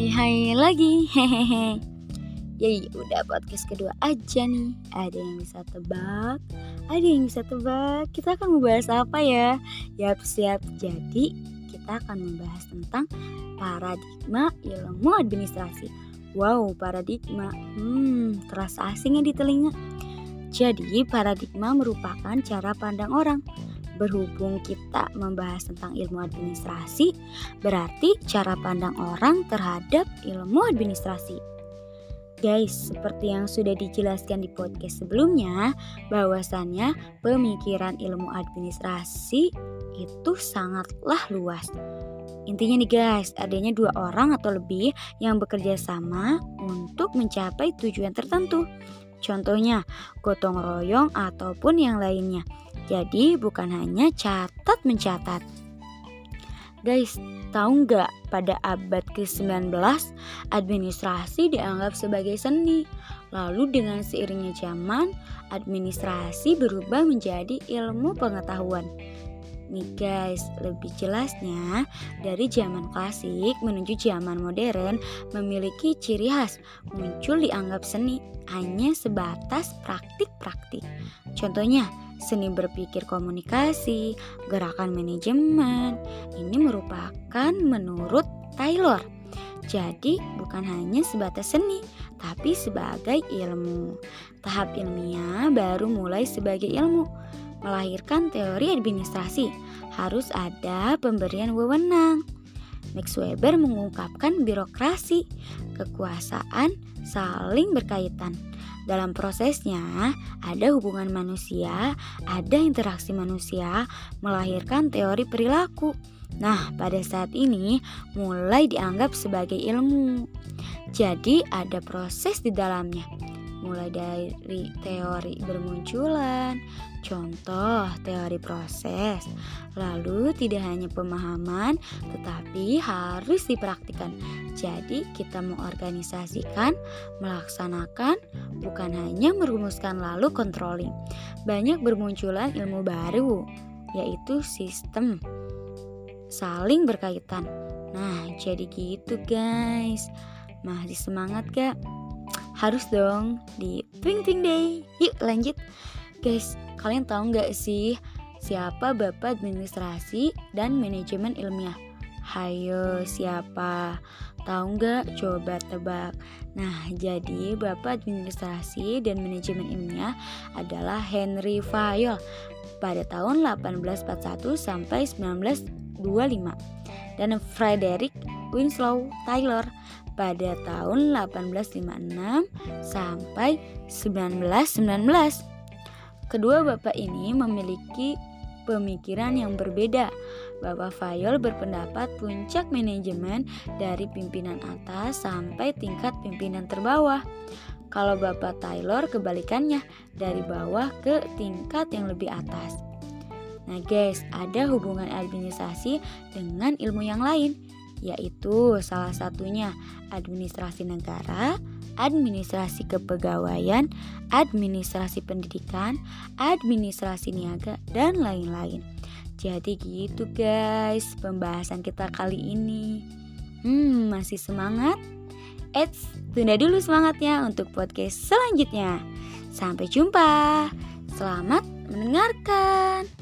Hai hai lagi. Hehehe. Yay udah podcast kedua aja nih. Ada yang bisa tebak Ada yang bisa tebak. Kita akan membahas apa ya? Yap siap. Jadi kita akan membahas tentang Paradigma ilmu administrasi. Wow paradigma. Hmm terasa asing ya di telinga. Jadi paradigma merupakan cara pandang orang berhubung kita membahas tentang ilmu administrasi, berarti cara pandang orang terhadap ilmu administrasi. Guys, seperti yang sudah dijelaskan di podcast sebelumnya, bahwasannya pemikiran ilmu administrasi itu sangatlah luas. Intinya nih guys, adanya dua orang atau lebih yang bekerja sama untuk mencapai tujuan tertentu. Contohnya, gotong royong ataupun yang lainnya. Jadi bukan hanya catat mencatat. Guys, tahu nggak pada abad ke-19 administrasi dianggap sebagai seni. Lalu dengan seiringnya zaman, administrasi berubah menjadi ilmu pengetahuan. Nih guys, lebih jelasnya dari zaman klasik menuju zaman modern memiliki ciri khas muncul dianggap seni hanya sebatas praktik-praktik. Contohnya, seni berpikir komunikasi, gerakan manajemen. Ini merupakan menurut Taylor. Jadi bukan hanya sebatas seni, tapi sebagai ilmu. Tahap ilmiah baru mulai sebagai ilmu. Melahirkan teori administrasi, harus ada pemberian wewenang. Max Weber mengungkapkan birokrasi, kekuasaan saling berkaitan. Dalam prosesnya, ada hubungan manusia, ada interaksi manusia, melahirkan teori perilaku. Nah, pada saat ini mulai dianggap sebagai ilmu. Jadi, ada proses di dalamnya mulai dari teori bermunculan, contoh teori proses, lalu tidak hanya pemahaman tetapi harus dipraktikkan. Jadi kita mengorganisasikan, melaksanakan, bukan hanya merumuskan lalu controlling. Banyak bermunculan ilmu baru, yaitu sistem saling berkaitan. Nah, jadi gitu guys. Masih semangat gak? Harus dong di Twing Twing Day. Yuk lanjut. Guys, kalian tahu nggak sih siapa Bapak Administrasi dan Manajemen Ilmiah? Hayo siapa? Tahu nggak? Coba tebak. Nah, jadi Bapak Administrasi dan Manajemen Ilmiah adalah Henry Fayol pada tahun 1841 sampai 1925 dan Frederick Winslow Taylor pada tahun 1856 sampai 1919. Kedua bapak ini memiliki pemikiran yang berbeda. Bapak Fayol berpendapat puncak manajemen dari pimpinan atas sampai tingkat pimpinan terbawah. Kalau Bapak Taylor kebalikannya dari bawah ke tingkat yang lebih atas. Nah guys, ada hubungan administrasi dengan ilmu yang lain yaitu salah satunya administrasi negara, administrasi kepegawaian, administrasi pendidikan, administrasi niaga, dan lain-lain. Jadi gitu guys pembahasan kita kali ini. Hmm, masih semangat? Eits, tunda dulu semangatnya untuk podcast selanjutnya. Sampai jumpa. Selamat mendengarkan.